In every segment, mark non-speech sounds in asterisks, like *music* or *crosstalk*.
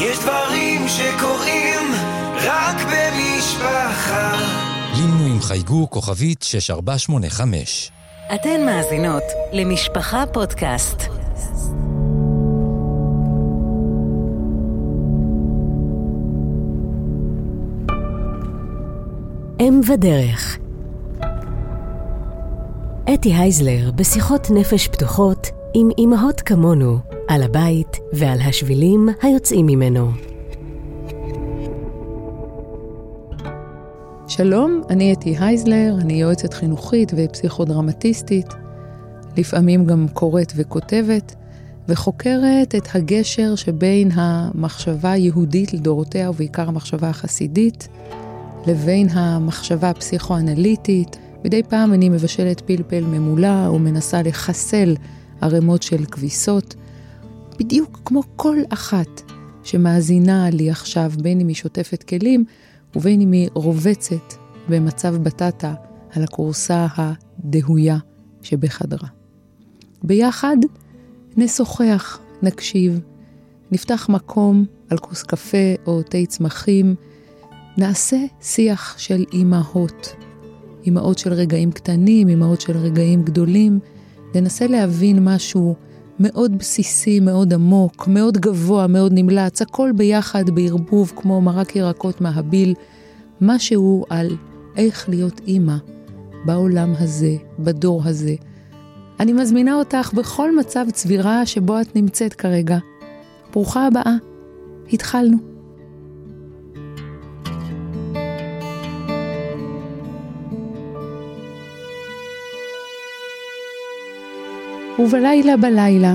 יש דברים שקורים רק במשפחה. לינו עם חייגו כוכבית 6485. אתן מאזינות למשפחה פודקאסט. אם ודרך אתי הייזלר בשיחות נפש פתוחות עם אמהות כמונו על הבית ועל השבילים היוצאים ממנו. שלום, אני אתי הייזלר, אני יועצת חינוכית ופסיכודרמטיסטית, לפעמים גם קוראת וכותבת, וחוקרת את הגשר שבין המחשבה היהודית לדורותיה, ובעיקר המחשבה החסידית, לבין המחשבה הפסיכואנליטית. מדי פעם אני מבשלת פלפל ממולה ומנסה לחסל ערימות של כביסות, בדיוק כמו כל אחת שמאזינה לי עכשיו, בין אם היא שוטפת כלים ובין אם היא רובצת במצב בטטה על הכורסה הדהויה שבחדרה. ביחד נשוחח, נקשיב, נפתח מקום על כוס קפה או תה צמחים, נעשה שיח של אימהות, אימהות של רגעים קטנים, אימהות של רגעים גדולים, ננסה להבין משהו מאוד בסיסי, מאוד עמוק, מאוד גבוה, מאוד נמלץ, הכל ביחד בערבוב כמו מרק ירקות מהביל, משהו על איך להיות אימא בעולם הזה, בדור הזה. אני מזמינה אותך בכל מצב צבירה שבו את נמצאת כרגע. ברוכה הבאה, התחלנו. ובלילה בלילה,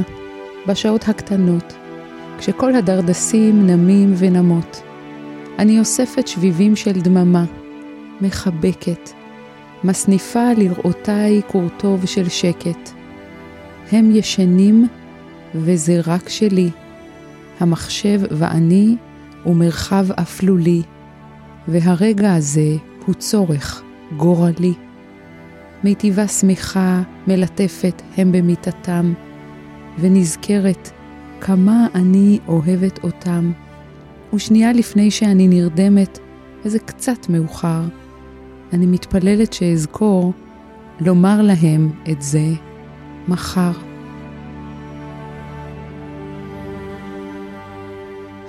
בשעות הקטנות, כשכל הדרדסים נמים ונמות, אני אוספת שביבים של דממה, מחבקת, מסניפה לראותיי קורטוב של שקט. הם ישנים וזה רק שלי, המחשב ואני ומרחב אפלולי, והרגע הזה הוא צורך גורלי. מיטיבה שמחה, מלטפת הם במיטתם, ונזכרת כמה אני אוהבת אותם. ושנייה לפני שאני נרדמת, וזה קצת מאוחר, אני מתפללת שאזכור לומר להם את זה מחר.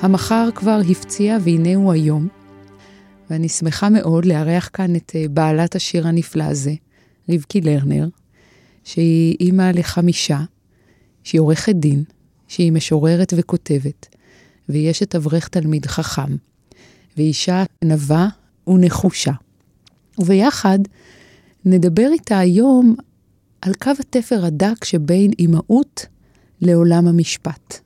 המחר כבר הפציע והנה הוא היום, ואני שמחה מאוד לארח כאן את אה, בעלת השיר הנפלא הזה, רבקי לרנר, שהיא אימא לחמישה, שהיא עורכת דין, שהיא משוררת וכותבת, והיא אשת אברך תלמיד חכם, ואישה ענווה ונחושה. וביחד נדבר איתה היום על קו התפר הדק שבין אימהות לעולם המשפט.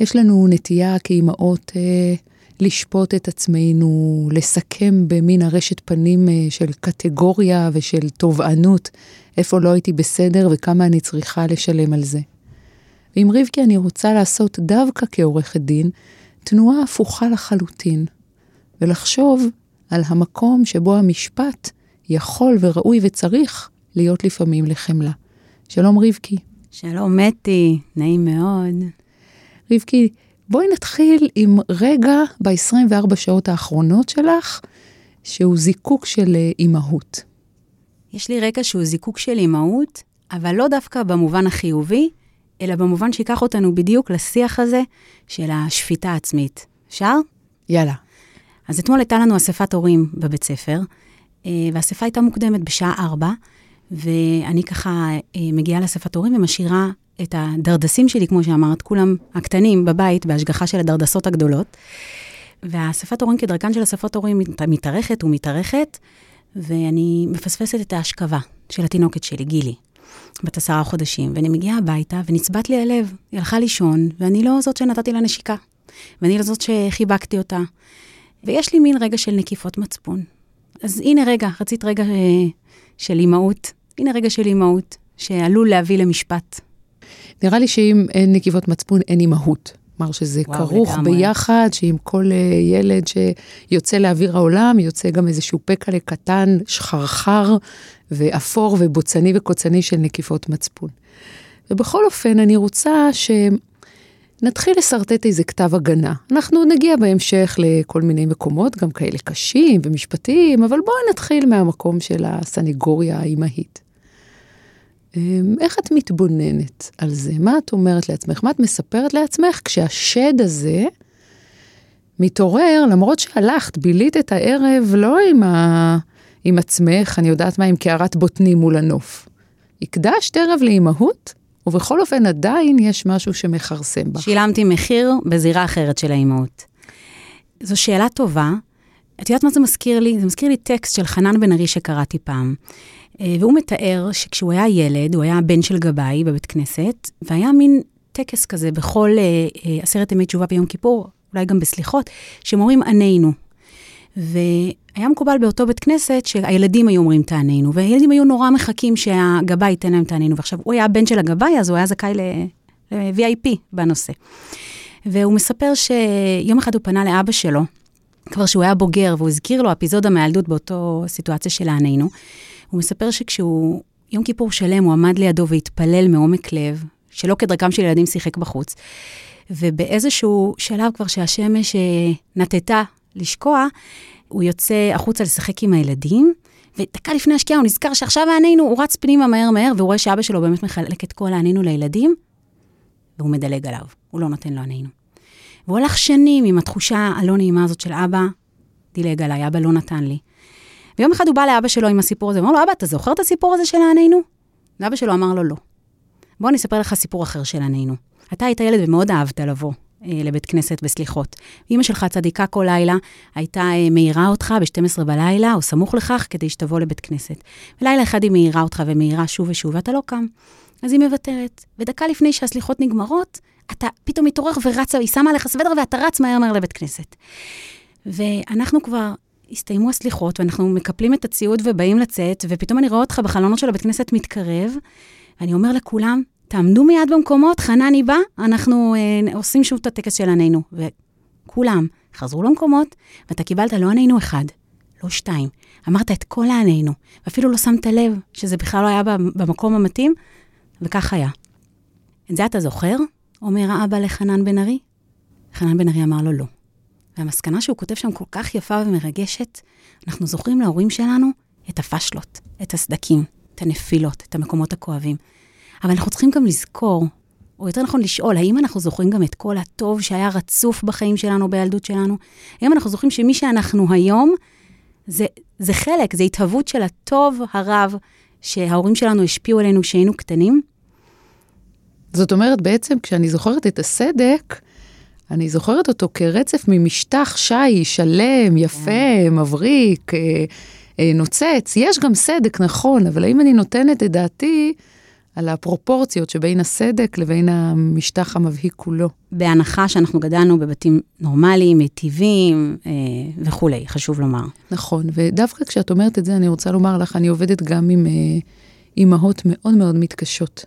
יש לנו נטייה כאימהות אה, לשפוט את עצמנו, לסכם במין הרשת פנים אה, של קטגוריה ושל תובענות, איפה לא הייתי בסדר וכמה אני צריכה לשלם על זה. ועם רבקי אני רוצה לעשות דווקא כעורכת דין, תנועה הפוכה לחלוטין, ולחשוב על המקום שבו המשפט יכול וראוי וצריך להיות לפעמים לחמלה. שלום רבקי. שלום מתי, נעים מאוד. רבקי, בואי נתחיל עם רגע ב-24 שעות האחרונות שלך, שהוא זיקוק של אה, אימהות. יש לי רגע שהוא זיקוק של אימהות, אבל לא דווקא במובן החיובי, אלא במובן שיקח אותנו בדיוק לשיח הזה של השפיטה העצמית. אפשר? יאללה. אז אתמול הייתה לנו אספת הורים בבית ספר, אה, והאספה הייתה מוקדמת בשעה 4, ואני ככה אה, מגיעה לאספת הורים ומשאירה את הדרדסים שלי, כמו שאמרת, כולם הקטנים בבית, בהשגחה של הדרדסות הגדולות. והאספת הורים כדרכן של אספות הורים מתארכת ומתארכת, ואני מפספסת את ההשכבה של התינוקת שלי, גילי, בת עשרה חודשים, ואני מגיעה הביתה ונצבט לי הלב. היא הלכה לישון, ואני לא זאת שנתתי לה נשיקה, ואני לא זאת שחיבקתי אותה. ויש לי מין רגע של נקיפות מצפון. אז הנה רגע, רצית רגע אה, של אימהות, הנה רגע של אימהות, שעלול להביא למשפט. נראה לי שאם אין נקיבות מצפון, אין אימהות. כלומר שזה וואו, כרוך לגמרי. ביחד, שעם כל אה, ילד שיוצא לאוויר העולם, יוצא גם איזשהו פקלה קטן, שחרחר ואפור ובוצני וקוצני של נקיפות מצפון. ובכל אופן, אני רוצה נתחיל לשרטט איזה כתב הגנה. אנחנו נגיע בהמשך לכל מיני מקומות, גם כאלה קשים ומשפטיים, אבל בואי נתחיל מהמקום של הסנגוריה האימהית. אמ, איך את מתבוננת על זה? מה את אומרת לעצמך? מה את מספרת לעצמך כשהשד הזה מתעורר, למרות שהלכת, בילית את הערב לא עם, ה... עם עצמך, אני יודעת מה, עם קערת בוטנים מול הנוף. הקדשת ערב לאימהות, ובכל אופן עדיין יש משהו שמכרסם בך. שילמתי מחיר בזירה אחרת של האימהות. זו שאלה טובה. את יודעת מה זה מזכיר לי? זה מזכיר לי טקסט של חנן בן ארי שקראתי פעם. אה, והוא מתאר שכשהוא היה ילד, הוא היה בן של גבאי בבית כנסת, והיה מין טקס כזה בכל אה, אה, עשרת ימי תשובה ביום כיפור, אולי גם בסליחות, שהם אומרים עננו. והיה מקובל באותו בית כנסת שהילדים היו אומרים תעננו, והילדים היו נורא מחכים שהגבאי ייתן להם תעננו. ועכשיו, הוא היה הבן של הגבאי, אז הוא היה זכאי ל-VIP בנושא. והוא מספר שיום אחד הוא פנה לאבא שלו, כבר שהוא היה בוגר, והוא הזכיר לו אפיזודה מהילדות באותו סיטואציה של העננו. הוא מספר שכשהוא, יום כיפור שלם, הוא עמד לידו והתפלל מעומק לב, שלא כדרכם של ילדים שיחק בחוץ. ובאיזשהו שלב כבר שהשמש אה, נטטה לשקוע, הוא יוצא החוצה לשחק עם הילדים, ודקה לפני השקיעה הוא נזכר שעכשיו הענינו, הוא רץ פנימה מהר מהר, והוא רואה שאבא שלו באמת מחלק את כל הענינו לילדים, והוא מדלג עליו, הוא לא נותן לו ענינו. והוא הלך שנים עם התחושה הלא נעימה הזאת של אבא, דילג עליי, אבא לא נתן לי. ויום אחד הוא בא לאבא שלו עם הסיפור הזה, הוא אמר לו, אבא, אתה זוכר את הסיפור הזה של הענינו? ואבא שלו אמר לו, לא. בוא אני אספר לך סיפור אחר של ענינו. אתה היית ילד ומאוד אהבת לבוא אה, לבית כנסת בסליחות. אמא שלך צדיקה כל לילה, הייתה אה, מאירה אותך ב-12 בלילה, או סמוך לכך, כדי שתבוא לבית כנסת. ולילה אחד היא מאירה אותך ומאירה שוב ושוב, ואתה לא קם. אז היא מוותרת. ודקה לפני שהסליחות נגמרות, אתה פתאום מתעורר ורץ, היא שמה עליך סוודר ואתה רץ מהר מהר לבית כנסת. ואנחנו כבר הסתיימו הסליחות, ואנחנו מקפלים את הציוד ובאים לצאת, ופתאום אני רואה אותך בחלונות של הבית כנסת מתקרב, ואני אומר לכולם, תעמדו מיד במקומות, חנני בא, אנחנו אה, עושים שוב את הטקס של ענינו. וכולם חזרו למקומות, ואתה קיבלת לא ענינו אחד, לא שתיים. אמרת את כל הענינו, ואפילו לא שמת לב שזה בכלל לא היה במקום המתאים, וכך היה. את זה אתה זוכר? אומר האבא לחנן בן ארי. חנן בן ארי אמר לו לא. והמסקנה שהוא כותב שם כל כך יפה ומרגשת, אנחנו זוכרים להורים שלנו את הפשלות, את הסדקים, את הנפילות, את המקומות הכואבים. אבל אנחנו צריכים גם לזכור, או יותר נכון לשאול, האם אנחנו זוכרים גם את כל הטוב שהיה רצוף בחיים שלנו, בילדות שלנו? האם אנחנו זוכרים שמי שאנחנו היום, זה, זה חלק, זה התהוות של הטוב הרב שההורים שלנו השפיעו עלינו כשהיינו קטנים? זאת אומרת, בעצם כשאני זוכרת את הסדק, אני זוכרת אותו כרצף ממשטח שי, שלם, יפה, כן. מבריק, אה, אה, נוצץ. יש גם סדק, נכון, אבל האם אני נותנת את דעתי על הפרופורציות שבין הסדק לבין המשטח המבהיק כולו? בהנחה שאנחנו גדלנו בבתים נורמליים, מיטיבים אה, וכולי, חשוב לומר. נכון, ודווקא כשאת אומרת את זה, אני רוצה לומר לך, אני עובדת גם עם אימהות מאוד מאוד מתקשות.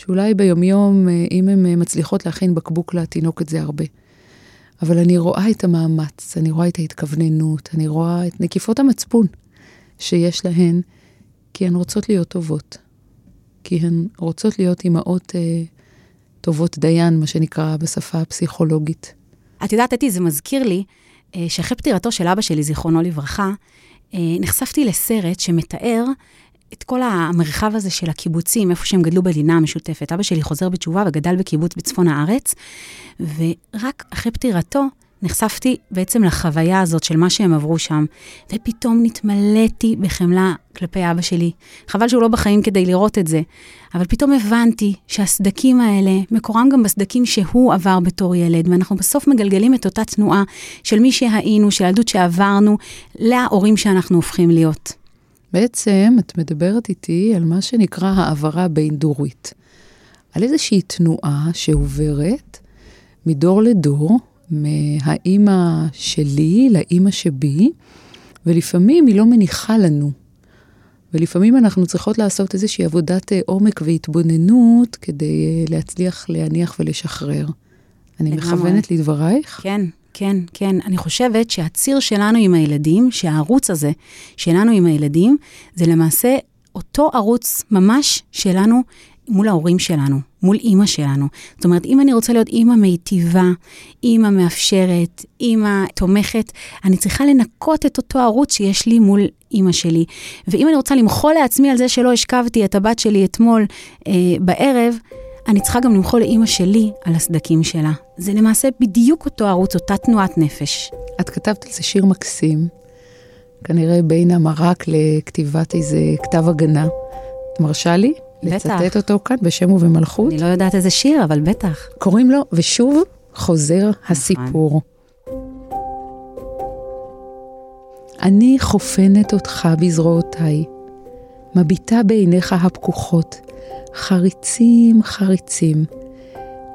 שאולי ביומיום, אה, אם הן אה, מצליחות להכין בקבוק לתינוק את זה הרבה. אבל אני רואה את המאמץ, אני רואה את ההתכווננות, אני רואה את נקיפות המצפון שיש להן, כי הן רוצות להיות טובות. כי הן רוצות להיות אימהות אה, טובות דיין, מה שנקרא בשפה הפסיכולוגית. את יודעת, אתי, זה מזכיר לי אה, שאחרי פטירתו של אבא שלי, זיכרונו לברכה, נחשפתי לסרט שמתאר את כל המרחב הזה של הקיבוצים, איפה שהם גדלו בלינה המשותפת. אבא שלי חוזר בתשובה וגדל בקיבוץ בצפון הארץ, ורק אחרי פטירתו נחשפתי בעצם לחוויה הזאת של מה שהם עברו שם, ופתאום נתמלאתי בחמלה כלפי אבא שלי. חבל שהוא לא בחיים כדי לראות את זה, אבל פתאום הבנתי שהסדקים האלה, מקורם גם בסדקים שהוא עבר בתור ילד, ואנחנו בסוף מגלגלים את אותה תנועה של מי שהיינו, של הילדות שעברנו, להורים שאנחנו הופכים להיות. בעצם את מדברת איתי על מה שנקרא העברה בין-דורית. על איזושהי תנועה שעוברת מדור לדור, מהאימא שלי לאימא שבי, ולפעמים היא לא מניחה לנו. ולפעמים אנחנו צריכות לעשות איזושהי עבודת אה, עומק והתבוננות כדי אה, להצליח להניח ולשחרר. אני מכוונת לדברייך? כן, כן, כן. אני חושבת שהציר שלנו עם הילדים, שהערוץ הזה שלנו עם הילדים, זה למעשה אותו ערוץ ממש שלנו מול ההורים שלנו, מול אימא שלנו. זאת אומרת, אם אני רוצה להיות אימא מיטיבה, אימא מאפשרת, אימא תומכת, אני צריכה לנקות את אותו ערוץ שיש לי מול אימא שלי. ואם אני רוצה למחול לעצמי על זה שלא השכבתי את הבת שלי אתמול אה, בערב, אני צריכה גם למחול לאימא שלי על הסדקים שלה. זה למעשה בדיוק אותו ערוץ, אותה תנועת נפש. את כתבת על זה שיר מקסים, כנראה בין המרק לכתיבת איזה כתב הגנה. את מרשה לי? בטח. לצטט אותו כאן בשם ובמלכות? אני לא יודעת איזה שיר, אבל בטח. קוראים לו, ושוב חוזר הסיפור. אני חופנת אותך בזרועותיי, מביטה בעיניך הפקוחות, חריצים חריצים,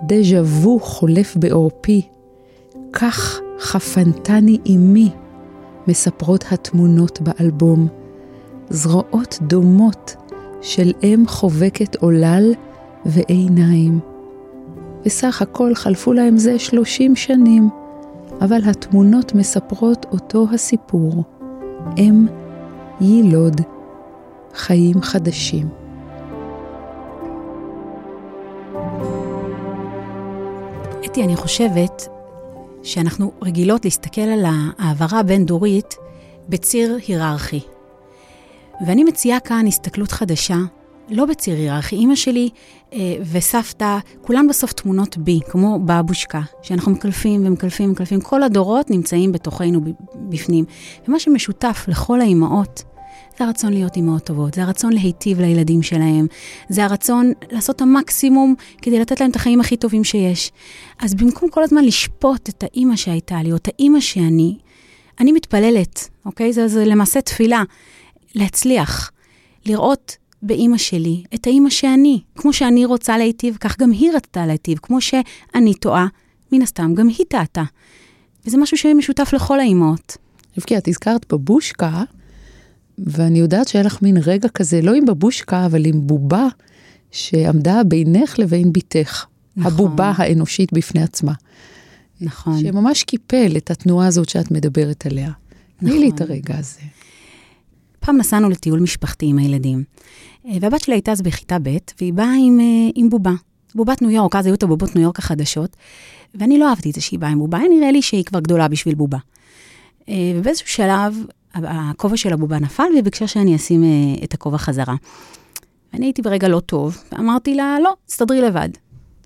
דז'ה וו חולף בעורפי, כך חפנתני אמי, מספרות התמונות באלבום, זרועות דומות של אם חובקת עולל ועיניים. בסך הכל חלפו להם זה שלושים שנים, אבל התמונות מספרות אותו הסיפור. אם יילוד, חיים חדשים. אתי, אני חושבת שאנחנו רגילות להסתכל על ההעברה הבין-דורית בציר היררכי. ואני מציעה כאן הסתכלות חדשה, לא בציר היררכי. אימא שלי אה, וסבתא, כולן בסוף תמונות בי, כמו בבושקה, שאנחנו מקלפים ומקלפים ומקלפים. כל הדורות נמצאים בתוכנו בפנים. ומה שמשותף לכל האימהות, זה הרצון להיות אימהות טובות, זה הרצון להיטיב לילדים שלהם, זה הרצון לעשות את המקסימום כדי לתת להם את החיים הכי טובים שיש. אז במקום כל הזמן לשפוט את האימא שהייתה לי, או את האימא שאני, אני מתפללת, אוקיי? זה, זה למעשה תפילה, להצליח, לראות באימא שלי את האימא שאני. כמו שאני רוצה להיטיב, כך גם היא רצתה להיטיב. כמו שאני טועה, מן הסתם גם היא טעתה. וזה משהו שמשותף לכל האימהות. רבקי, את הזכרת בבושקה, ואני יודעת שהיה לך מין רגע כזה, לא עם בבושקה, אבל עם בובה שעמדה בינך לבין בתך. נכון. הבובה האנושית בפני עצמה. נכון. שממש קיפל את התנועה הזאת שאת מדברת עליה. תני לי את נכון. הרגע הזה. פעם נסענו לטיול משפחתי עם הילדים, אה, והבת שלי הייתה אז בכיתה ב', והיא באה עם, אה, עם בובה. בובת ניו יורק, אז היו את הבובות ניו יורק החדשות, ואני לא אהבתי את זה שהיא באה עם בובה, נראה לי שהיא כבר גדולה בשביל בובה. אה, ובאיזשהו שלב, הכובע של הבובה נפל, והיא ביקשה שאני אשים אה, את הכובע חזרה. ואני הייתי ברגע לא טוב, ואמרתי לה, לא, תסתדרי לבד.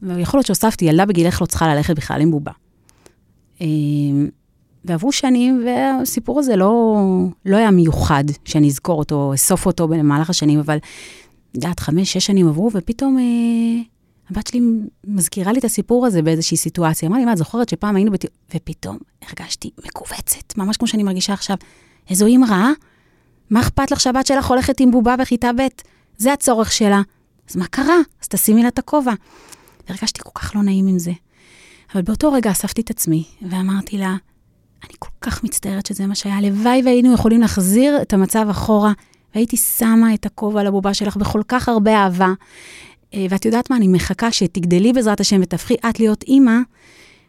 ויכול להיות שהוספתי, ילדה בגילך לא צריכה ללכת בכלל עם בובה. אה, ועברו שנים, והסיפור הזה לא, לא היה מיוחד, שאני אזכור אותו, אסוף אותו במהלך השנים, אבל, את יודעת, חמש, שש שנים עברו, ופתאום אה, הבת שלי מזכירה לי את הסיפור הזה באיזושהי סיטואציה. אמרה לי, מה, את זוכרת שפעם היינו בטיול... ופתאום הרגשתי מכווצת, ממש כמו שאני מרגישה עכשיו. איזו אימא רעה? מה אכפת לך שהבת שלך הולכת עם בובה בכיתה ב'? זה הצורך שלה. אז מה קרה? אז תשימי לה את הכובע. הרגשתי כל כך לא נעים עם זה. אבל באותו רגע אספתי את עצמי, ואמרתי לה, אני כל כך מצטערת שזה מה שהיה, הלוואי והיינו יכולים להחזיר את המצב אחורה, והייתי שמה את הכובע על הבובה שלך בכל כך הרבה אהבה. אה, ואת יודעת מה, אני מחכה שתגדלי בעזרת השם ותהפכי את להיות אימא,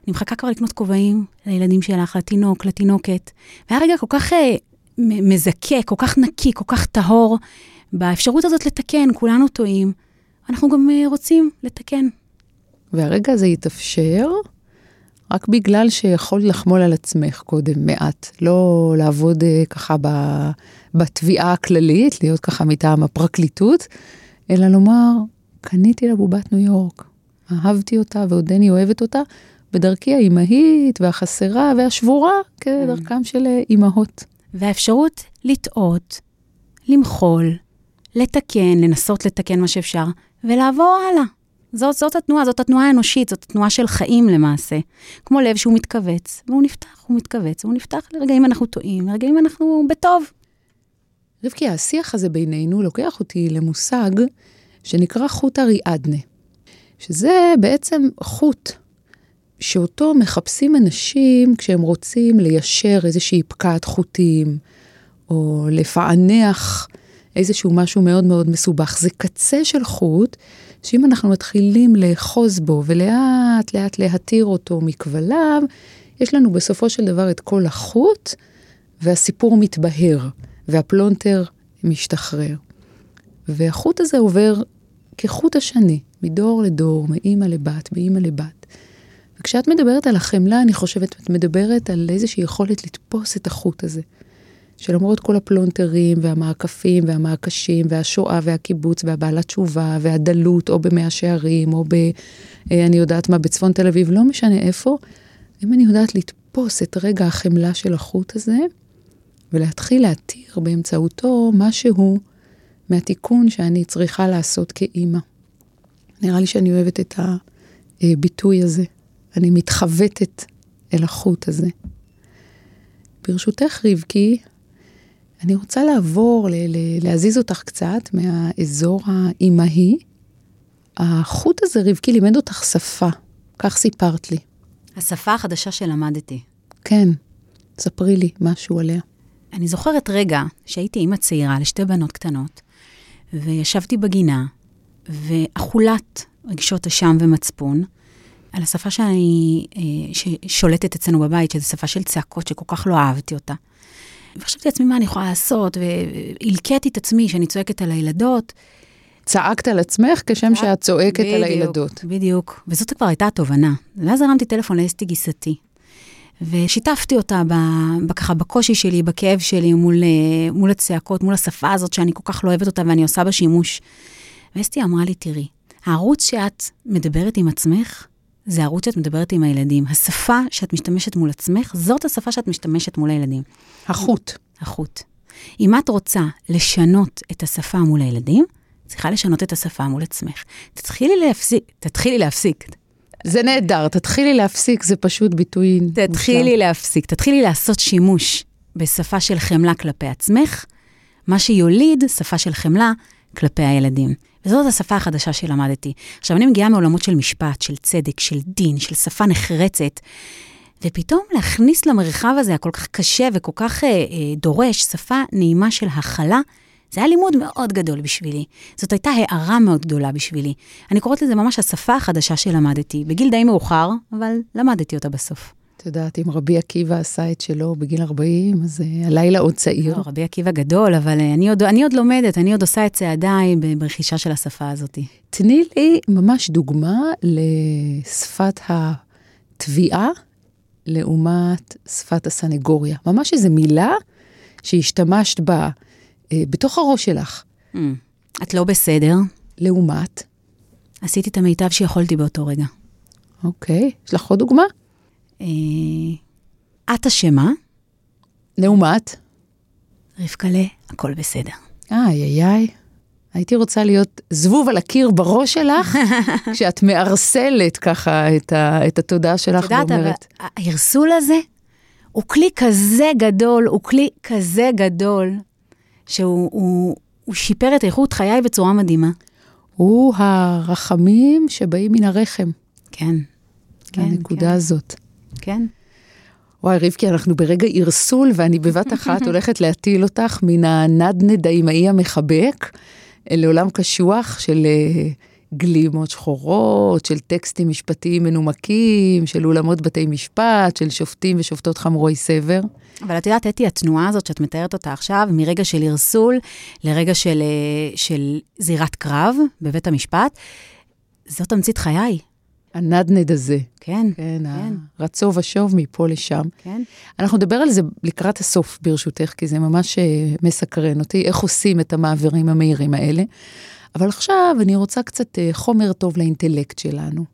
אני מחכה כבר לקנות כובעים לילדים שלך, לתינוק, לתינוקת. והיה רגע כל כך אה, מזכה, כל כך נקי, כל כך טהור, באפשרות הזאת לתקן, כולנו טועים. אנחנו גם אה, רוצים לתקן. והרגע הזה יתאפשר רק בגלל שיכולת לחמול על עצמך קודם מעט, לא לעבוד אה, ככה ב, בתביעה הכללית, להיות ככה מטעם הפרקליטות, אלא לומר, קניתי לה בובת ניו יורק, אהבתי אותה ועודני אוהבת אותה, בדרכי האימהית והחסרה והשבורה, כדרכם של אה, אימהות. והאפשרות לטעות, למחול, לתקן, לנסות לתקן מה שאפשר, ולעבור הלאה. זאת, זאת התנועה, זאת התנועה האנושית, זאת התנועה של חיים למעשה. כמו לב שהוא מתכווץ, והוא נפתח, הוא מתכווץ, והוא נפתח לרגעים אנחנו טועים, לרגעים אנחנו בטוב. רבקי, השיח הזה בינינו לוקח אותי למושג שנקרא חוט אריאדנה, שזה בעצם חוט שאותו מחפשים אנשים כשהם רוצים ליישר איזושהי פקעת חוטים, או לפענח איזשהו משהו מאוד מאוד מסובך. זה קצה של חוט, שאם אנחנו מתחילים לאחוז בו ולאט לאט להתיר אותו מכבליו, יש לנו בסופו של דבר את כל החוט, והסיפור מתבהר, והפלונטר משתחרר. והחוט הזה עובר כחוט השני, מדור לדור, מאימא לבת, מאימא לבת. וכשאת מדברת על החמלה, אני חושבת, את מדברת על איזושהי יכולת לתפוס את החוט הזה. שלמרות כל הפלונטרים והמעקפים והמעקשים והשואה והקיבוץ והבעלת תשובה והדלות, או במאה שערים, או ב... אה, אני יודעת מה, בצפון תל אביב, לא משנה איפה, אם אני יודעת לתפוס את רגע החמלה של החוט הזה, ולהתחיל להתיר באמצעותו משהו מהתיקון שאני צריכה לעשות כאימא. נראה לי שאני אוהבת את הביטוי הזה. אני מתחבטת אל החוט הזה. ברשותך, רבקי, אני רוצה לעבור, ל- ל- להזיז אותך קצת מהאזור האימהי. החוט הזה, רבקי, לימד אותך שפה, כך סיפרת לי. השפה החדשה שלמדתי. כן, ספרי לי משהו עליה. אני זוכרת רגע שהייתי אימא צעירה לשתי בנות קטנות, וישבתי בגינה, ואכולת רגשות אשם ומצפון, על השפה שאני, אה, ששולטת אצלנו בבית, שזו שפה של צעקות שכל כך לא אהבתי אותה. וחשבתי לעצמי מה אני יכולה לעשות, והלקטתי את עצמי שאני צועקת על הילדות. צעקת על עצמך כשם שאת צועקת בדיוק, על הילדות. בדיוק, וזאת כבר הייתה התובנה. ואז הרמתי טלפון לאסתי גיסתי, ושיתפתי אותה ב, ככה בקושי שלי, בכאב שלי, מול, אה, מול הצעקות, מול השפה הזאת שאני כל כך לא אוהבת אותה ואני עושה בה שימוש. ואסתי אמרה לי, תראי, הערוץ שאת מדברת עם עצמך, זה הערוץ שאת מדברת עם הילדים. השפה שאת משתמשת מול עצמך, זאת השפה שאת משתמשת מול הילדים. החוט. החוט. אם את רוצה לשנות את השפה מול הילדים, צריכה לשנות את השפה מול עצמך. תתחילי להפסיק, תתחילי להפסיק. זה נהדר, תתחילי להפסיק, זה פשוט ביטוי מושלם. תתחילי להפסיק, תתחילי לעשות שימוש בשפה של חמלה כלפי עצמך, מה שיוליד שפה של חמלה כלפי הילדים. וזאת השפה החדשה שלמדתי. עכשיו, אני מגיעה מעולמות של משפט, של צדק, של דין, של שפה נחרצת, ופתאום להכניס למרחב הזה הכל כך קשה וכל כך אה, אה, דורש שפה נעימה של הכלה, זה היה לימוד מאוד גדול בשבילי. זאת הייתה הערה מאוד גדולה בשבילי. אני קוראת לזה ממש השפה החדשה שלמדתי, בגיל די מאוחר, אבל למדתי אותה בסוף. את יודעת, אם רבי עקיבא עשה את שלו בגיל 40, אז uh, הלילה עוד צעיר. לא, רבי עקיבא גדול, אבל uh, אני, עוד, אני עוד לומדת, אני עוד עושה את צעדיי ברכישה של השפה הזאת. תני לי ממש דוגמה לשפת התביעה לעומת שפת הסנגוריה. ממש איזו מילה שהשתמשת בה uh, בתוך הראש שלך. Mm, את לא בסדר. לעומת? עשיתי את המיטב שיכולתי באותו רגע. אוקיי, יש לך עוד דוגמה? אה, את אשמה. לעומת? רבקלה, הכל בסדר. איי, איי, איי. הייתי רוצה להיות זבוב על הקיר בראש שלך, *laughs* כשאת מערסלת ככה את, ה, את התודעה שלך יודעת, ואומרת. אבל ההרסול הזה הוא כלי כזה גדול, הוא כלי כזה גדול, שהוא הוא, הוא שיפר את איכות חיי בצורה מדהימה. הוא הרחמים שבאים מן הרחם. כן. כן, הנקודה כן. הזאת. כן. וואי, רבקי, אנחנו ברגע ערסול, ואני בבת אחת *laughs* הולכת להטיל אותך מן הנדנד האימהי המחבק לעולם קשוח של אה, גלימות שחורות, של טקסטים משפטיים מנומקים, של אולמות בתי משפט, של שופטים ושופטות חמורוי סבר. אבל את יודעת, אתי, התנועה הזאת שאת מתארת אותה עכשיו, מרגע של ערסול לרגע של, אה, של זירת קרב בבית המשפט, זאת תמצית חיי. הנדנד הזה. כן, כן, כן. הרצו ושוב מפה לשם. כן. אנחנו נדבר על זה לקראת הסוף, ברשותך, כי זה ממש אה, מסקרן אותי, איך עושים את המעברים המהירים האלה. אבל עכשיו אני רוצה קצת אה, חומר טוב לאינטלקט שלנו.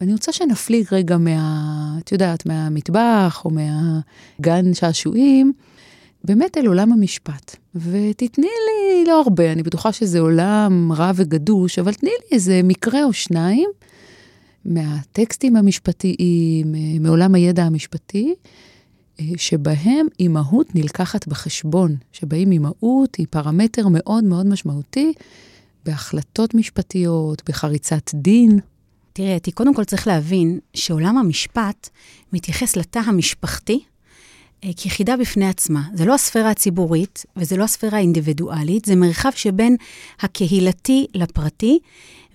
ואני רוצה שנפליג רגע מה... את יודעת, מהמטבח או מהגן שעשועים, באמת אל עולם המשפט. ותתני לי, לא הרבה, אני בטוחה שזה עולם רע וגדוש, אבל תני לי איזה מקרה או שניים מהטקסטים המשפטיים, מעולם הידע המשפטי, אה, שבהם אימהות נלקחת בחשבון, שבהם אימהות היא פרמטר מאוד מאוד משמעותי בהחלטות משפטיות, בחריצת דין. תראה, אתי, קודם כל צריך להבין שעולם המשפט מתייחס לתא המשפחתי כיחידה בפני עצמה. זה לא הספירה הציבורית וזה לא הספירה האינדיבידואלית, זה מרחב שבין הקהילתי לפרטי,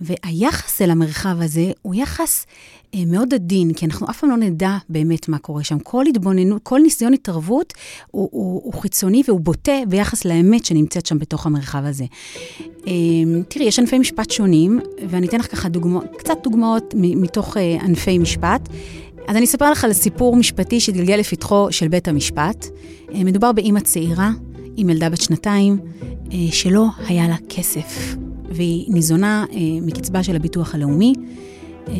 והיחס אל המרחב הזה הוא יחס אה, מאוד עדין, כי אנחנו אף פעם לא נדע באמת מה קורה שם. כל התבוננות, כל ניסיון התערבות הוא, הוא, הוא חיצוני והוא בוטה ביחס לאמת שנמצאת שם בתוך המרחב הזה. אה, תראי, יש ענפי משפט שונים, ואני אתן לך ככה דוגמא, קצת דוגמאות מתוך אה, ענפי משפט. אז אני אספר לך על סיפור משפטי שהתגלגל לפתחו של בית המשפט. מדובר באימא צעירה, עם ילדה בת שנתיים, שלא היה לה כסף, והיא ניזונה מקצבה של הביטוח הלאומי. אה,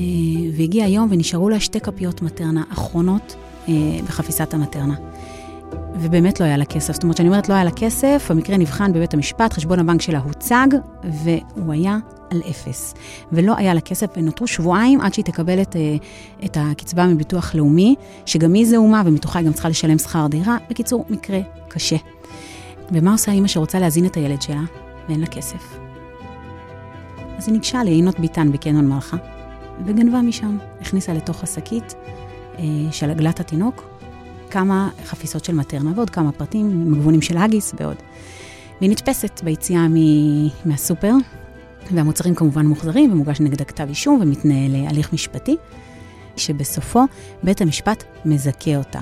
והגיע היום ונשארו לה שתי כפיות מטרנה אחרונות אה, בחפיסת המטרנה. ובאמת לא היה לה כסף. זאת אומרת, כשאני אומרת לא היה לה כסף, המקרה נבחן בבית המשפט, חשבון הבנק שלה הוצג, והוא היה על אפס. ולא היה לה כסף, ונותרו שבועיים עד שהיא תקבל את, אה, את הקצבה מביטוח לאומי, שגם היא זעומה, ומתוכה היא גם צריכה לשלם שכר דירה. בקיצור, מקרה קשה. ומה עושה אימא שרוצה להזין את הילד שלה, ואין לה כסף? אז היא ניגשה לעינות ביטן בקניון מלכה, וגנבה משם. הכניסה לתוך השקית אה, של עגלת התינוק כמה חפיסות של מטרנה ועוד כמה פרטים, מגבונים של האגיס ועוד. והיא נתפסת ביציאה מ- מהסופר, והמוצרים כמובן מוחזרים, ומוגש נגדה כתב אישום ומתנהל אה, הליך משפטי. שבסופו בית המשפט מזכה אותה.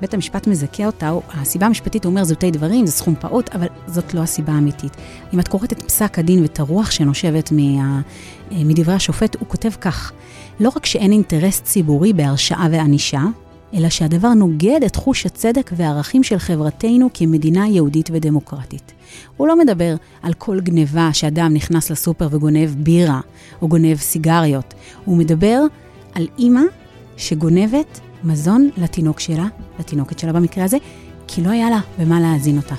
בית המשפט מזכה אותה, הסיבה המשפטית, הוא אומר זוטי דברים, זה סכום פעוט, אבל זאת לא הסיבה האמיתית. אם את קוראת את פסק הדין ואת הרוח שנושבת מה, אה, מדברי השופט, הוא כותב כך: לא רק שאין אינטרס ציבורי בהרשעה וענישה, אלא שהדבר נוגד את חוש הצדק והערכים של חברתנו כמדינה יהודית ודמוקרטית. הוא לא מדבר על כל גניבה שאדם נכנס לסופר וגונב בירה או גונב סיגריות, הוא מדבר על אימא שגונבת מזון לתינוק שלה, לתינוקת שלה במקרה הזה, כי לא היה לה במה להאזין אותה.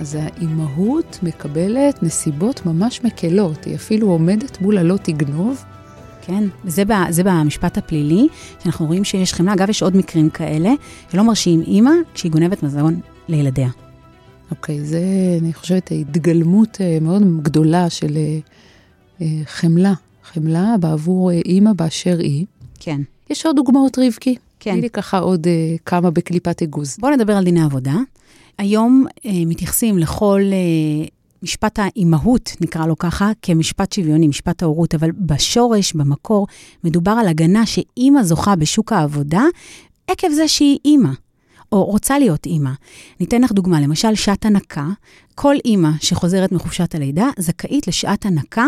אז האימהות מקבלת נסיבות ממש מקלות, היא אפילו עומדת מול הלא תגנוב. כן, זה, ב, זה במשפט הפלילי, שאנחנו רואים שיש חמלה. אגב, יש עוד מקרים כאלה, שלא מרשים אימא כשהיא גונבת מזון לילדיה. אוקיי, זה, אני חושבת, התגלמות אה, מאוד גדולה של אה, אה, חמלה, חמלה בעבור אימא באשר היא. כן. יש עוד דוגמאות, רבקי? כן. תני לי ככה עוד כמה בקליפת אגוז. בואו נדבר על דיני עבודה. היום אה, מתייחסים לכל אה, משפט האימהות, נקרא לו ככה, כמשפט שוויוני, משפט ההורות, אבל בשורש, במקור, מדובר על הגנה שאימא זוכה בשוק העבודה עקב זה שהיא אימא. או רוצה להיות אימא. ניתן לך דוגמה, למשל שעת הנקה. כל אימא שחוזרת מחופשת הלידה זכאית לשעת הנקה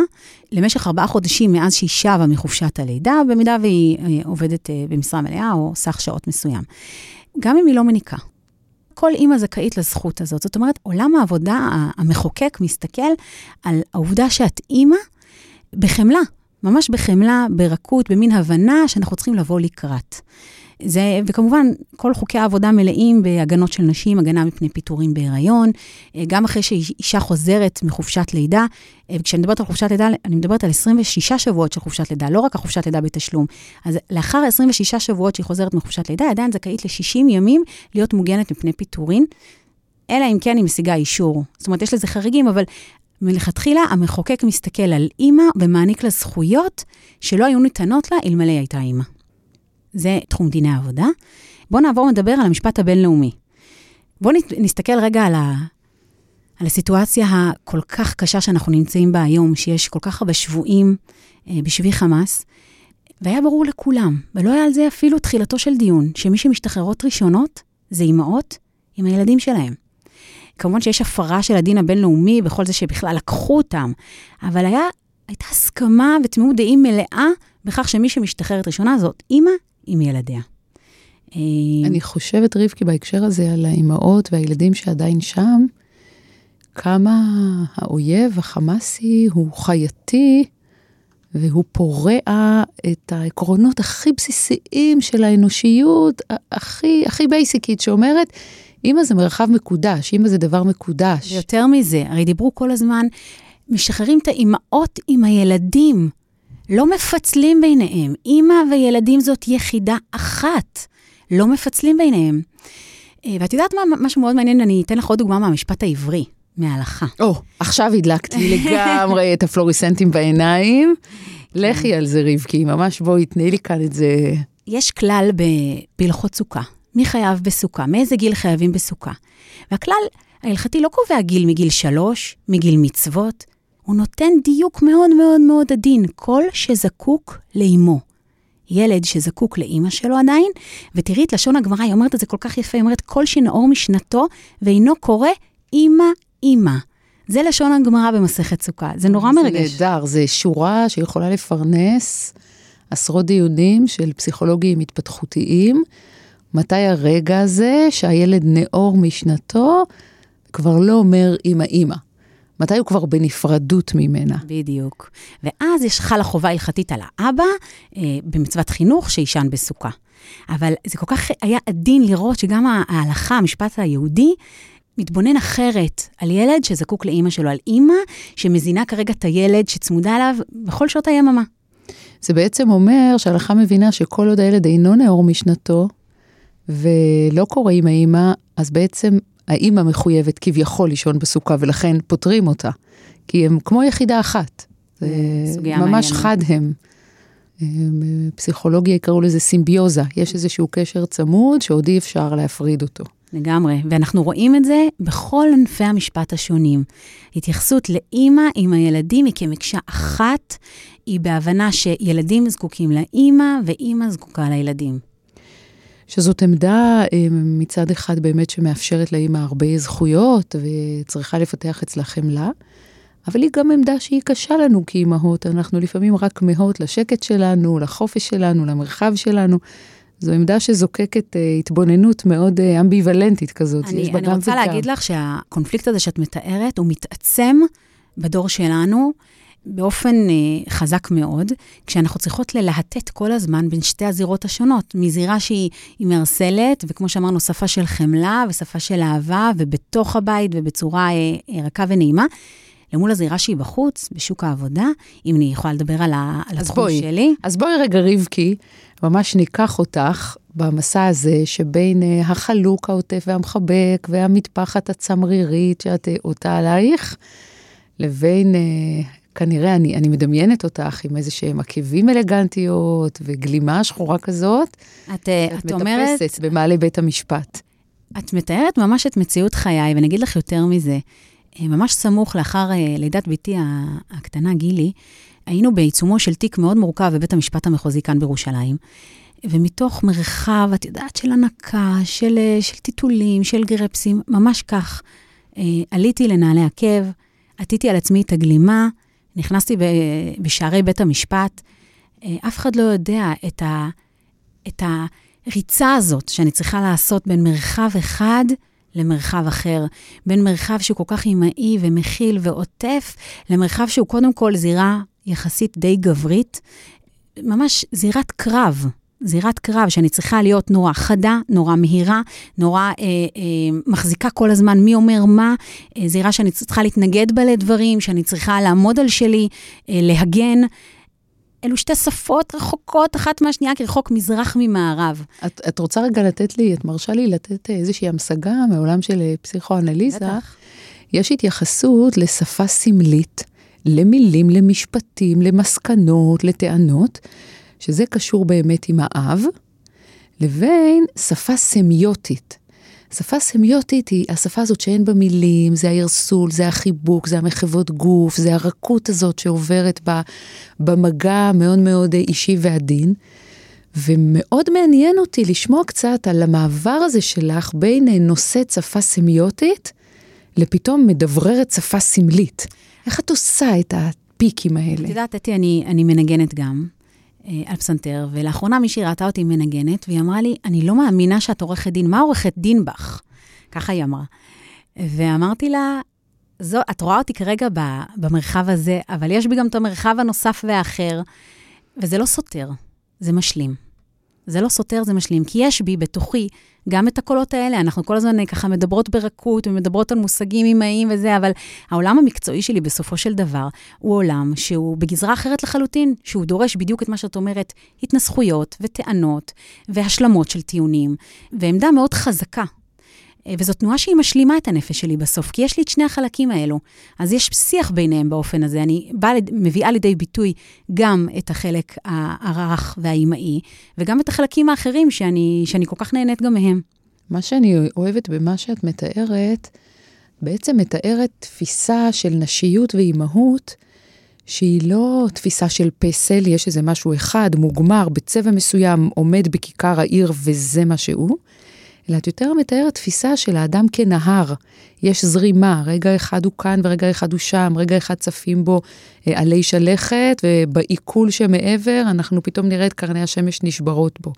למשך ארבעה חודשים מאז שהיא שבה מחופשת הלידה, במידה והיא אה, עובדת אה, במשרה מלאה או סך שעות מסוים. גם אם היא לא מניקה. כל אימא זכאית לזכות הזאת. זאת אומרת, עולם העבודה, המחוקק מסתכל על העובדה שאת אימא בחמלה, ממש בחמלה, ברכות, במין הבנה שאנחנו צריכים לבוא לקראת. זה, וכמובן, כל חוקי העבודה מלאים בהגנות של נשים, הגנה מפני פיטורים בהיריון, אה, גם אחרי שאישה חוזרת מחופשת לידה. אה, וכשאני מדברת על חופשת לידה, אני מדברת על 26 שבועות של חופשת לידה, לא רק החופשת לידה בתשלום. אז לאחר 26 שבועות שהיא חוזרת מחופשת לידה, היא עדיין זכאית ל-60 ימים להיות מוגנת מפני פיטורים, אלא אם כן היא משיגה אישור. זאת אומרת, יש לזה חריגים, אבל מלכתחילה המחוקק מסתכל על אימא ומעניק לה זכויות שלא היו ניתנות לה אלמלא הייתה אימא. זה תחום דיני העבודה. בואו נעבור לדבר על המשפט הבינלאומי. בואו נסתכל רגע על, ה, על הסיטואציה הכל כך קשה שאנחנו נמצאים בה היום, שיש כל כך הרבה שבויים אה, בשבי חמאס, והיה ברור לכולם, ולא היה על זה אפילו תחילתו של דיון, שמי שמשתחררות ראשונות זה אימהות עם הילדים שלהם. כמובן שיש הפרה של הדין הבינלאומי בכל זה שבכלל לקחו אותם, אבל היה, הייתה הסכמה ותמימות דעים מלאה בכך שמי שמשתחררת ראשונה זאת אימא עם ילדיה. אה, אני חושבת, רבקי, בהקשר הזה, על האימהות והילדים שעדיין שם, כמה האויב החמאסי הוא חייתי, והוא פורע את העקרונות הכי בסיסיים של האנושיות, הכי, הכי בייסיקית, שאומרת, אימא זה מרחב מקודש, אימא זה דבר מקודש. ויותר מזה, הרי דיברו כל הזמן, משחררים את האימהות עם הילדים. לא מפצלים ביניהם. אימא וילדים זאת יחידה אחת. לא מפצלים ביניהם. אה, ואת יודעת מה, משהו מאוד מעניין, אני אתן לך עוד דוגמה מהמשפט העברי, מההלכה. או, oh, עכשיו הדלקתי *laughs* לגמרי את הפלוריסנטים בעיניים. לכי על זה, רבקי, ממש בואי, תני לי כאן את זה יש כלל בהלכות סוכה. מי חייב בסוכה? מאיזה גיל חייבים בסוכה? והכלל ההלכתי לא קובע גיל מגיל שלוש, מגיל מצוות, הוא נותן דיוק מאוד מאוד מאוד עדין, כל שזקוק לאימו. ילד שזקוק לאימא שלו עדיין, ותראי את לשון הגמרא, היא אומרת את זה כל כך יפה, היא אומרת, כל שנאור משנתו ואינו קורא אימא אימא. זה לשון הגמרא במסכת סוכה, זה נורא מרגש. זה נהדר, זה שורה שיכולה לפרנס עשרות דיונים של פסיכולוגים התפתחותיים. מתי הרגע הזה שהילד נאור משנתו, כבר לא אומר אימא אימא. מתי הוא כבר בנפרדות ממנה. בדיוק. ואז יש חלה חובה הלכתית על האבא אה, במצוות חינוך שיישן בסוכה. אבל זה כל כך היה עדין לראות שגם ההלכה, המשפט היהודי, מתבונן אחרת על ילד שזקוק לאימא שלו, על אימא שמזינה כרגע את הילד שצמודה אליו בכל שעות היממה. זה בעצם אומר שההלכה מבינה שכל עוד הילד אינו נאור משנתו, ולא קורא עם האימא, אז בעצם האימא מחויבת כביכול לישון בסוכה, ולכן פותרים אותה. כי הם כמו יחידה אחת. זה ממש חד הם. פסיכולוגיה יקראו לזה סימביוזה. יש איזשהו קשר צמוד שעוד אי אפשר להפריד אותו. לגמרי, ואנחנו רואים את זה בכל ענפי המשפט השונים. התייחסות לאימא עם הילדים היא כמקשה אחת, היא בהבנה שילדים זקוקים לאימא ואימא זקוקה לילדים. שזאת עמדה אה, מצד אחד באמת שמאפשרת לאימא הרבה זכויות וצריכה לפתח אצלה חמלה, אבל היא גם עמדה שהיא קשה לנו כאימהות. אנחנו לפעמים רק כמהות לשקט שלנו, לחופש שלנו, למרחב שלנו. זו עמדה שזוקקת uh, התבוננות מאוד uh, אמביוולנטית כזאת. אני, אני רוצה וגם. להגיד לך שהקונפליקט הזה שאת מתארת, הוא מתעצם בדור שלנו. באופן אה, חזק מאוד, כשאנחנו צריכות ללהטט כל הזמן בין שתי הזירות השונות, מזירה שהיא מערסלת, וכמו שאמרנו, שפה של חמלה ושפה של אהבה, ובתוך הבית ובצורה אה, אה, רכה ונעימה. למול הזירה שהיא בחוץ, בשוק העבודה, אם אני יכולה לדבר על, ה, על התחום בואי, שלי. אז בואי רגע, רבקי, ממש ניקח אותך במסע הזה שבין uh, החלוק העוטף והמחבק והמטפחת הצמרירית שאת אותה עלייך, לבין כנראה, אני, אני מדמיינת אותך עם איזה שהם עקבים אלגנטיות וגלימה שחורה כזאת. את, אה, את, את אומרת... מטפסת במעלה בית המשפט. את מתארת ממש את מציאות חיי, ואני אגיד לך יותר מזה. אה, ממש סמוך לאחר אה, לידת בתי הקטנה, גילי, היינו בעיצומו של תיק מאוד מורכב בבית המשפט המחוזי כאן בירושלים. ומתוך מרחב, את יודעת, של הנקה, של, של טיטולים, של גרפסים, ממש כך. עליתי לנעלי עקב, עטיתי על עצמי את הגלימה, נכנסתי בשערי בית המשפט, אה, אף אחד לא יודע את, ה, את הריצה הזאת שאני צריכה לעשות בין מרחב אחד למרחב אחר, בין מרחב שהוא כל כך אימהי ומכיל ועוטף, למרחב שהוא קודם כל זירה יחסית די גברית, ממש זירת קרב. זירת קרב שאני צריכה להיות נורא חדה, נורא מהירה, נורא אה, אה, מחזיקה כל הזמן מי אומר מה, אה, זירה שאני צריכה להתנגד בה לדברים, שאני צריכה לעמוד על שלי, אה, להגן. אלו שתי שפות רחוקות אחת מהשנייה, כרחוק מזרח ממערב. את, את רוצה רגע לתת לי, את מרשה לי לתת איזושהי המשגה מעולם של אה, פסיכואנליזה? בטח. יש התייחסות לשפה סמלית, למילים, למשפטים, למסקנות, לטענות. שזה קשור באמת עם האב, לבין שפה סמיוטית. שפה סמיוטית היא השפה הזאת שאין בה מילים, זה הערסול, זה החיבוק, זה המחוות גוף, זה הרכות הזאת שעוברת במגע המאוד מאוד אישי ועדין. ומאוד מעניין אותי לשמוע קצת על המעבר הזה שלך בין נושאת שפה סמיוטית לפתאום מדבררת שפה סמלית. איך את עושה את הפיקים האלה? את יודעת, אתי, אני, אני מנגנת גם. אה, על פסנתר, ולאחרונה מישהי ראתה אותי מנגנת, והיא אמרה לי, אני לא מאמינה שאת עורכת דין, מה עורכת דין בך? ככה היא אמרה. ואמרתי לה, זו, את רואה אותי כרגע ב, במרחב הזה, אבל יש בי גם את המרחב הנוסף והאחר, וזה לא סותר, זה משלים. זה לא סותר, זה משלים, כי יש בי, בתוכי, גם את הקולות האלה. אנחנו כל הזמן ככה מדברות ברכות ומדברות על מושגים אימהיים וזה, אבל העולם המקצועי שלי בסופו של דבר הוא עולם שהוא בגזרה אחרת לחלוטין, שהוא דורש בדיוק את מה שאת אומרת, התנסחויות וטענות והשלמות של טיעונים, ועמדה מאוד חזקה. אה, וזו תנועה שהיא משלימה את הנפש שלי בסוף, כי יש לי את שני החלקים האלו. אז יש שיח ביניהם באופן הזה. אני באה, מביאה לידי ביטוי גם את החלק הרך והאימהי, וגם את החלקים האחרים שאני, שאני כל כך נהנית גם מהם. מה שאני אוהבת במה שאת מתארת, בעצם מתארת תפיסה של נשיות ואימהות, שהיא לא תפיסה של פסל, יש איזה משהו אחד, מוגמר, בצבע מסוים, עומד בכיכר העיר וזה מה שהוא, אלא את יותר מתארת תפיסה של האדם כנהר. יש זרימה, רגע אחד הוא כאן ורגע אחד הוא שם, רגע אחד צפים בו אה, עלי שלכת, ובעיכול שמעבר אנחנו פתאום נראה את קרני השמש נשברות בו.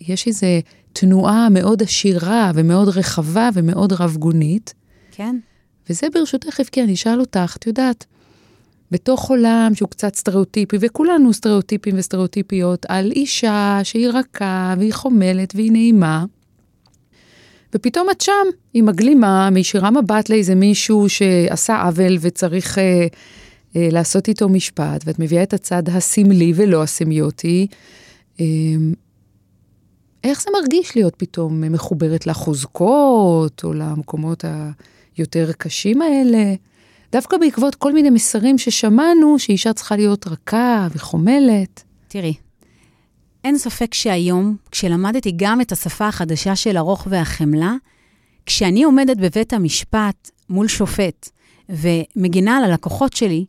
יש איזו תנועה מאוד עשירה ומאוד רחבה ומאוד רב-גונית. כן. וזה ברשותך, הבקי, אני אשאל אותך, את יודעת, בתוך עולם שהוא קצת סטריאוטיפי, וכולנו סטריאוטיפים וסטריאוטיפיות, על אישה שהיא רכה והיא חומלת והיא נעימה, ופתאום את שם, עם הגלימה, מישירה מבט לאיזה מישהו שעשה עוול וצריך אה, אה, לעשות איתו משפט, ואת מביאה את הצד הסמלי ולא הסמיוטי. אה, איך זה מרגיש להיות פתאום מחוברת לחוזקות, או למקומות היותר קשים האלה? דווקא בעקבות כל מיני מסרים ששמענו, שאישה צריכה להיות רכה וחומלת. תראי, אין ספק שהיום, כשלמדתי גם את השפה החדשה של הרוך והחמלה, כשאני עומדת בבית המשפט מול שופט ומגינה על הלקוחות שלי,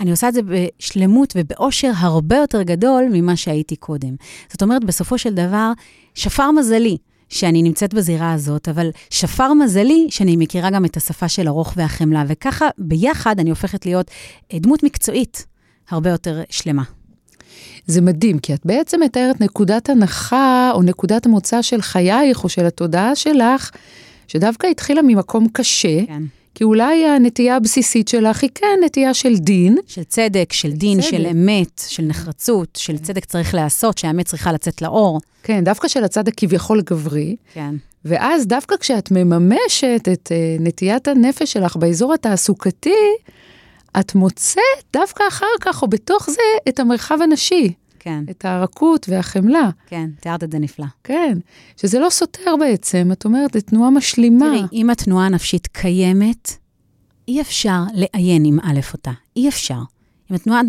אני עושה את זה בשלמות ובאושר הרבה יותר גדול ממה שהייתי קודם. זאת אומרת, בסופו של דבר, שפר מזלי שאני נמצאת בזירה הזאת, אבל שפר מזלי שאני מכירה גם את השפה של הרוך והחמלה, וככה ביחד אני הופכת להיות דמות מקצועית הרבה יותר שלמה. זה מדהים, כי את בעצם מתארת נקודת הנחה או נקודת המוצא של חייך או של התודעה שלך, שדווקא התחילה ממקום קשה. כן. כי אולי הנטייה הבסיסית שלך היא כן נטייה של דין. של צדק, של דין, צדק. של אמת, של נחרצות, של צדק צריך להיעשות, שהאמת צריכה לצאת לאור. כן, דווקא של הצד הכביכול גברי. כן. ואז דווקא כשאת מממשת את uh, נטיית הנפש שלך באזור התעסוקתי, את מוצאת דווקא אחר כך, או בתוך זה, את המרחב הנשי. כן. את הרכות והחמלה. כן, תיארת את זה נפלא. כן, שזה לא סותר בעצם, את אומרת, זו תנועה משלימה. תראי, אם התנועה הנפשית קיימת, אי אפשר לעיין עם א' אותה. אי אפשר. אם התנועה,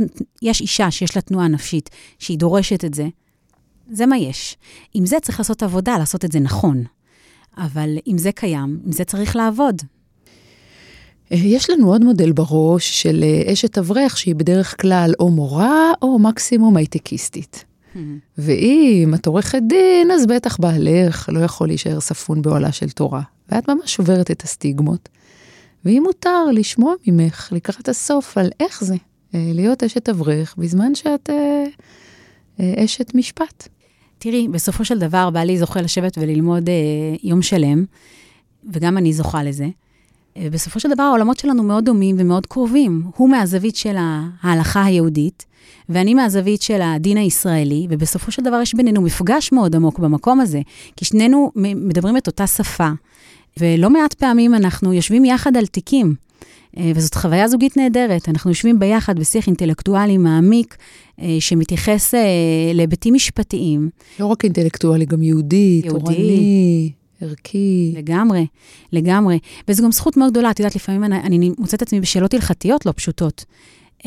יש אישה שיש לה תנועה נפשית, שהיא דורשת את זה, זה מה יש. עם זה צריך לעשות עבודה, לעשות את זה נכון. אבל אם זה קיים, עם זה צריך לעבוד. אה, יש לנו עוד מודל בראש של אה, אשת אברך שהיא בדרך כלל או מורה או מקסימום הייטקיסטית. Hmm. ואם את עורכת דין, אז בטח בעלך לא יכול להישאר ספון באוהלה של תורה. ואת ממש שוברת את הסטיגמות. ואם מותר לשמוע ממך לקראת הסוף על איך זה אה, להיות אשת אברך בזמן שאת אשת משפט. תראי, בסופו של דבר בעלי זוכה לשבת וללמוד יום שלם, וגם אני זוכה לזה. ובסופו של דבר העולמות שלנו מאוד דומים ומאוד קרובים. הוא מהזווית של ההלכה היהודית, ואני מהזווית של הדין הישראלי, ובסופו של דבר יש בינינו מפגש מאוד עמוק במקום הזה, כי שנינו מדברים את אותה שפה, ולא מעט פעמים אנחנו יושבים יחד על תיקים. אה, וזאת חוויה זוגית נהדרת. אנחנו יושבים ביחד בשיח אינטלקטואלי מעמיק, אה, שמתייחס אה, להיבטים משפטיים. לא רק אינטלקטואלי, גם יהודי, יהודי. תורני. ערכי. לגמרי, לגמרי. וזו גם זכות מאוד גדולה, את יודעת, לפעמים אני, אני מוצאת עצמי בשאלות הלכתיות לא פשוטות. Uh,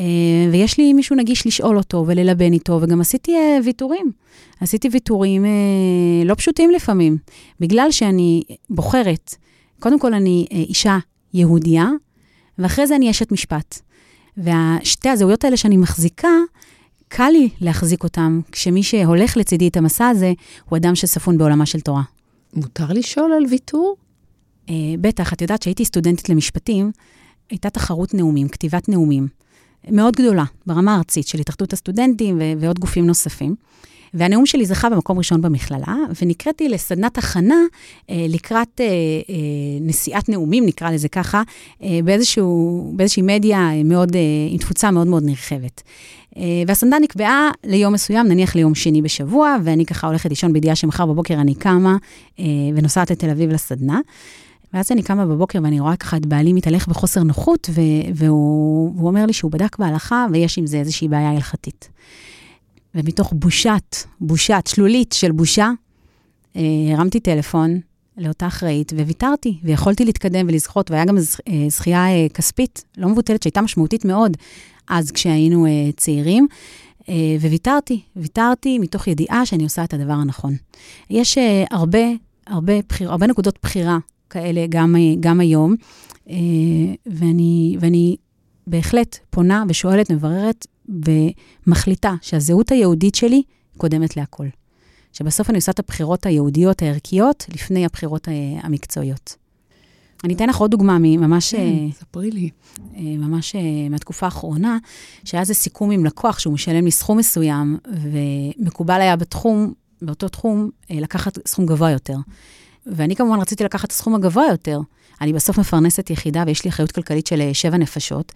ויש לי מישהו נגיש לשאול אותו וללבן איתו, וגם עשיתי uh, ויתורים. עשיתי ויתורים uh, לא פשוטים לפעמים, בגלל שאני בוחרת, קודם כל אני אישה יהודייה, ואחרי זה אני אשת משפט. ושתי הזהויות האלה שאני מחזיקה, קל לי להחזיק אותם, כשמי שהולך לצידי את המסע הזה, הוא אדם שספון בעולמה של תורה. מותר לשאול על ויתור? Uh, בטח, את יודעת שהייתי סטודנטית למשפטים, הייתה תחרות נאומים, כתיבת נאומים, מאוד גדולה, ברמה הארצית של התאחדות הסטודנטים ו- ועוד גופים נוספים. והנאום שלי זכה במקום ראשון במכללה, ונקראתי לסדנת הכנה אה, לקראת אה, אה, נשיאת נאומים, נקרא לזה ככה, באיזשהו, באיזושהי מדיה מאוד, עם תפוצה מאוד מאוד נרחבת. והסדנה נקבעה ליום מסוים, נניח ליום שני בשבוע, ואני ככה הולכת לישון בידיעה שמחר בבוקר אני קמה ונוסעת לתל אביב לסדנה. ואז אני קמה בבוקר ואני רואה ככה את בעלי מתהלך בחוסר נוחות, והוא, והוא אומר לי שהוא בדק בהלכה ויש עם זה איזושהי בעיה הלכתית. ומתוך בושת, בושת, שלולית של בושה, אה, הרמתי טלפון לאותה אחראית, וויתרתי, ויכולתי להתקדם ולזכות, והיה גם אה, זכייה אה, כספית לא מבוטלת, שהייתה משמעותית מאוד אז כשהיינו צעירים. וויתרתי, ויתרתי מתוך ידיעה שאני עושה את הדבר הנכון. יש הרבה, הרבה, בחיר, הרבה נקודות בחירה כאלה גם, גם היום, ואני, ואני בהחלט פונה ושואלת, מבררת, ומחליטה שהזהות היהודית שלי קודמת להכל. שבסוף אני עושה את הבחירות היהודיות הערכיות לפני הבחירות ה- המקצועיות. אני אתן לך עוד דוגמה ממש, אה, כן, ספרי לי. אה, ממש אה, מהתקופה האחרונה, שהיה איזה סיכום עם לקוח שהוא משלם לי סכום מסוים, ומקובל היה בתחום, באותו תחום, אה, לקחת סכום גבוה יותר. ואני כמובן רציתי לקחת את הסכום הגבוה יותר. אני בסוף מפרנסת יחידה ויש לי אחריות כלכלית של אה, שבע נפשות.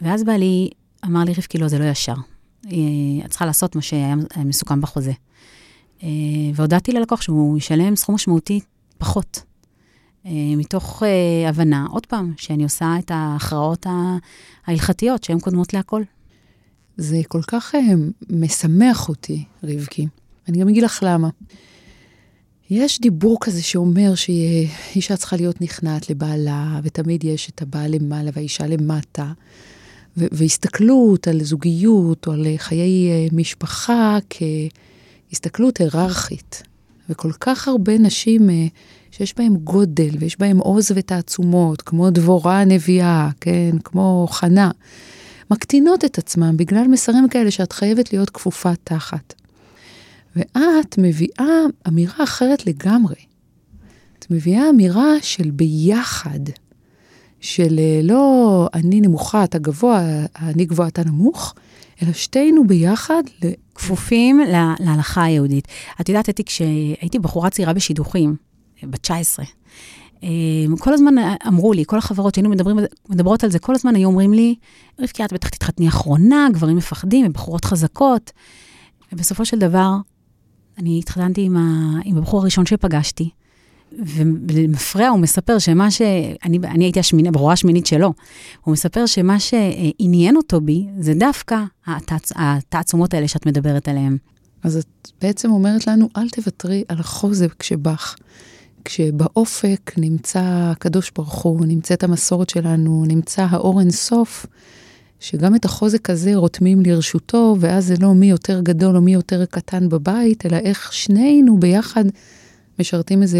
ואז בעלי אמר לי, רבקי, לא, זה לא ישר. את צריכה לעשות מה שהיה מסוכם בחוזה. אה, והודעתי ללקוח שהוא ישלם סכום משמעותי פחות. אה, מתוך אה, הבנה, עוד פעם, שאני עושה את ההכרעות ההלכתיות שהן קודמות להכל. זה כל כך משמח אותי, רבקי. אני גם אגיד לך למה. יש דיבור כזה שאומר שאישה צריכה להיות נכנעת לבעלה, ותמיד יש את הבעל למעלה והאישה למטה, והסתכלות על זוגיות או על חיי אה, משפחה כהסתכלות היררכית. וכל כך הרבה נשים אה, שיש בהן גודל ויש בהן עוז ותעצומות, כמו דבורה הנביאה, כן, כמו חנה, מקטינות את עצמן בגלל מסרים כאלה שאת חייבת להיות כפופה תחת. ואת מביאה אמירה אחרת לגמרי. את מביאה אמירה של ביחד, של אה, לא אני נמוכה, אתה גבוה, אני גבוה, אתה נמוך, אלא שתינו ביחד כפופים לה- להלכה היהודית. את יודעת, אתי, כשהייתי בחורה צעירה בשידוכים, בת 19, אה, כל הזמן אמרו לי, כל החברות שהיינו מדברות על זה, כל הזמן היו אומרים לי, רבקי, את בטח תתחתני אחרונה, גברים מפחדים, בחורות חזקות. ובסופו של דבר, אני התחתנתי עם, ה, עם הבחור הראשון שפגשתי, ולמפרע הוא מספר שמה ש... אני, אני הייתי השמיני, הבחורה השמינית שלו. הוא מספר שמה שעניין אותו בי, זה דווקא התעצ... התעצומות האלה שאת מדברת עליהן. אז את בעצם אומרת לנו, אל תוותרי על החוזק שבך. כשבאופק נמצא הקדוש ברוך הוא, נמצאת המסורת שלנו, נמצא האור אינסוף, שגם את החוזק הזה רותמים לרשותו, ואז זה לא מי יותר גדול או מי יותר קטן בבית, אלא איך שנינו ביחד משרתים איזה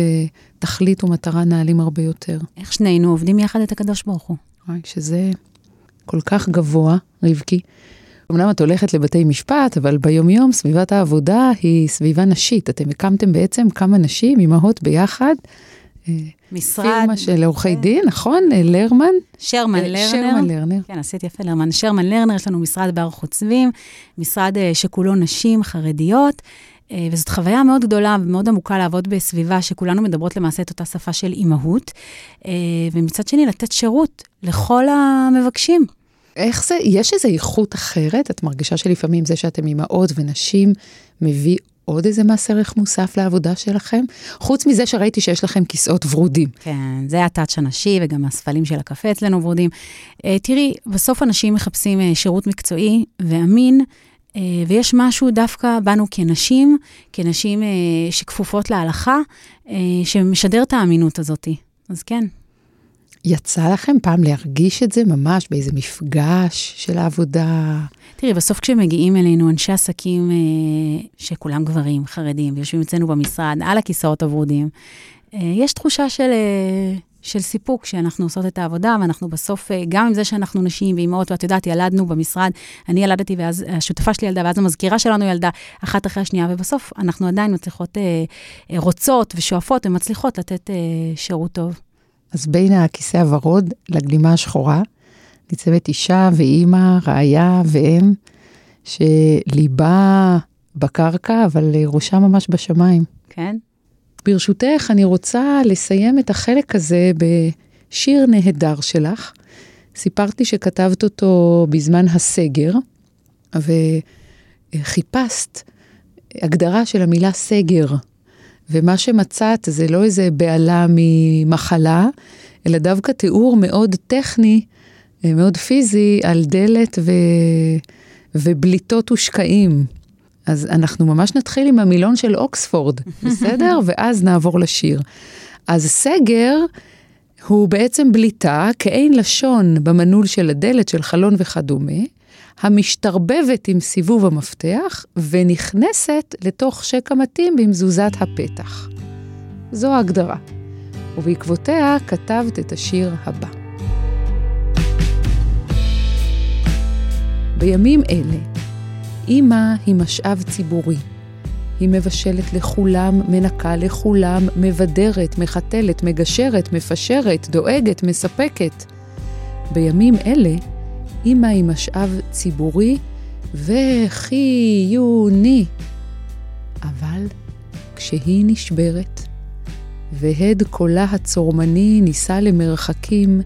תכלית ומטרה נעלים הרבה יותר. איך שנינו עובדים יחד את הקדוש ברוך הוא. וואי, שזה כל כך גבוה, רבקי. אמנם את הולכת לבתי משפט, אבל ביומיום סביבת העבודה היא סביבה נשית. אתם הקמתם בעצם כמה נשים, אימהות ביחד. אה, משרד... פירמה של עורכי דין, נכון? אה, לרמן? שרמן אה, לרנר. שרמן לרנר. כן, עשית יפה, לרמן. שרמן לרנר, יש לנו משרד בהר חוצבים, משרד אה, שכולו נשים חרדיות, אה, וזאת חוויה מאוד גדולה ומאוד עמוקה לעבוד בסביבה שכולנו מדברות למעשה את אותה שפה של אימהות, אה, ומצד שני לתת שירות לכל המבקשים. איך זה, יש איזו איכות אחרת? את מרגישה שלפעמים זה שאתם אימהות ונשים מביא עוד איזה מס ערך מוסף לעבודה שלכם? חוץ מזה שראיתי שיש לכם כיסאות ורודים. כן, זה הטאץ' הנשי, וגם הספלים של הקפה אצלנו ורודים. אה, תראי, בסוף אנשים מחפשים אה, שירות מקצועי ואמין, אה, ויש משהו דווקא בנו כנשים, כנשים אה, שכפופות להלכה, אה, שמשדר את האמינות הזאת. אז כן. יצא לכם פעם להרגיש את זה ממש באיזה מפגש של העבודה? תראי, בסוף כשמגיעים אלינו אנשי עסקים אה, שכולם גברים, חרדים, ויושבים אצלנו במשרד, על הכיסאות הוורודים, אה, יש תחושה של, אה, של סיפוק שאנחנו עושות את העבודה, ואנחנו בסוף, אה, גם עם זה שאנחנו נשים ואימהות, ואת יודעת, ילדנו במשרד, אני ילדתי, ואז השותפה שלי ילדה, ואז המזכירה שלנו ילדה, אחת אחרי השנייה, ובסוף אנחנו עדיין מצליחות, אה, אה, רוצות ושואפות ומצליחות לתת שירות טוב. אז בין הכיסא הוורוד לגלימה השחורה, ניצבת אישה ואימא, רעיה ואם, שליבה בקרקע, אבל ראשה ממש בשמיים. כן? ברשותך, אני רוצה לסיים את החלק הזה בשיר נהדר שלך. סיפרת לי שכתבת אותו בזמן הסגר, וחיפשת הגדרה של המילה סגר. ומה שמצאת זה לא איזה בהלה ממחלה, אלא דווקא תיאור מאוד טכני, מאוד פיזי, על דלת ו... ובליטות ושקעים. אז אנחנו ממש נתחיל עם המילון של אוקספורד, *laughs* בסדר? ואז נעבור לשיר. אז סגר הוא בעצם בליטה, כאין לשון במנעול של הדלת, של חלון וכדומה, המשתרבבת עם סיבוב המפתח ונכנסת לתוך שקע מתאים במזוזת הפתח. זו ההגדרה. ובעקבותיה כתבת את השיר הבא. בימים אלה, אימא היא משאב ציבורי. היא מבשלת לכולם, מנקה לכולם, מבדרת, מחתלת, מגשרת, מפשרת, דואגת, מספקת. בימים אלה, אימא היא משאב ציבורי וחיוני. אבל כשהיא נשברת, והד קולה הצורמני נישא למרחקים,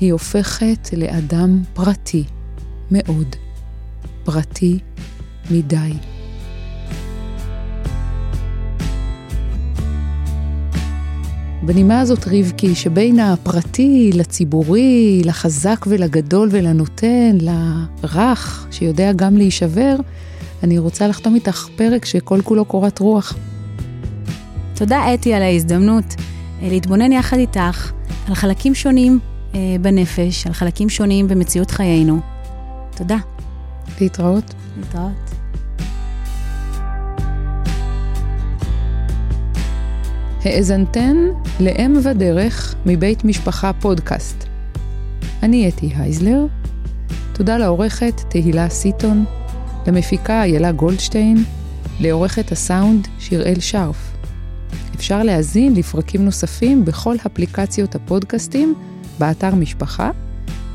היא הופכת לאדם פרטי מאוד, פרטי מדי. בנימה הזאת, רבקי, שבין הפרטי לציבורי, לחזק ולגדול ולנותן, לרך, שיודע גם להישבר, אני רוצה לחתום איתך פרק שכל כולו קורת רוח. תודה, אתי, על ההזדמנות אה, להתבונן יחד איתך על חלקים שונים אה, בנפש, על חלקים שונים במציאות חיינו. תודה. להתראות. להתראות. האזנתן לאם ודרך מבית משפחה פודקאסט. אני אתי הייזלר, תודה לעורכת תהילה סיטון, למפיקה איילה גולדשטיין, לעורכת הסאונד שיראל שרף. אפשר להאזין לפרקים נוספים בכל אפליקציות הפודקאסטים, באתר משפחה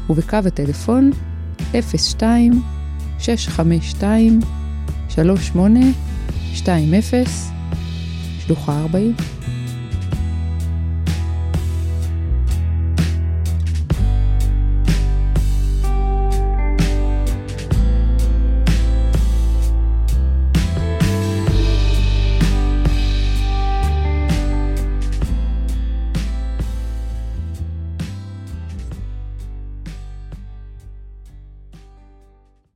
ובקו הטלפון 02 652 3820 שלוחה 40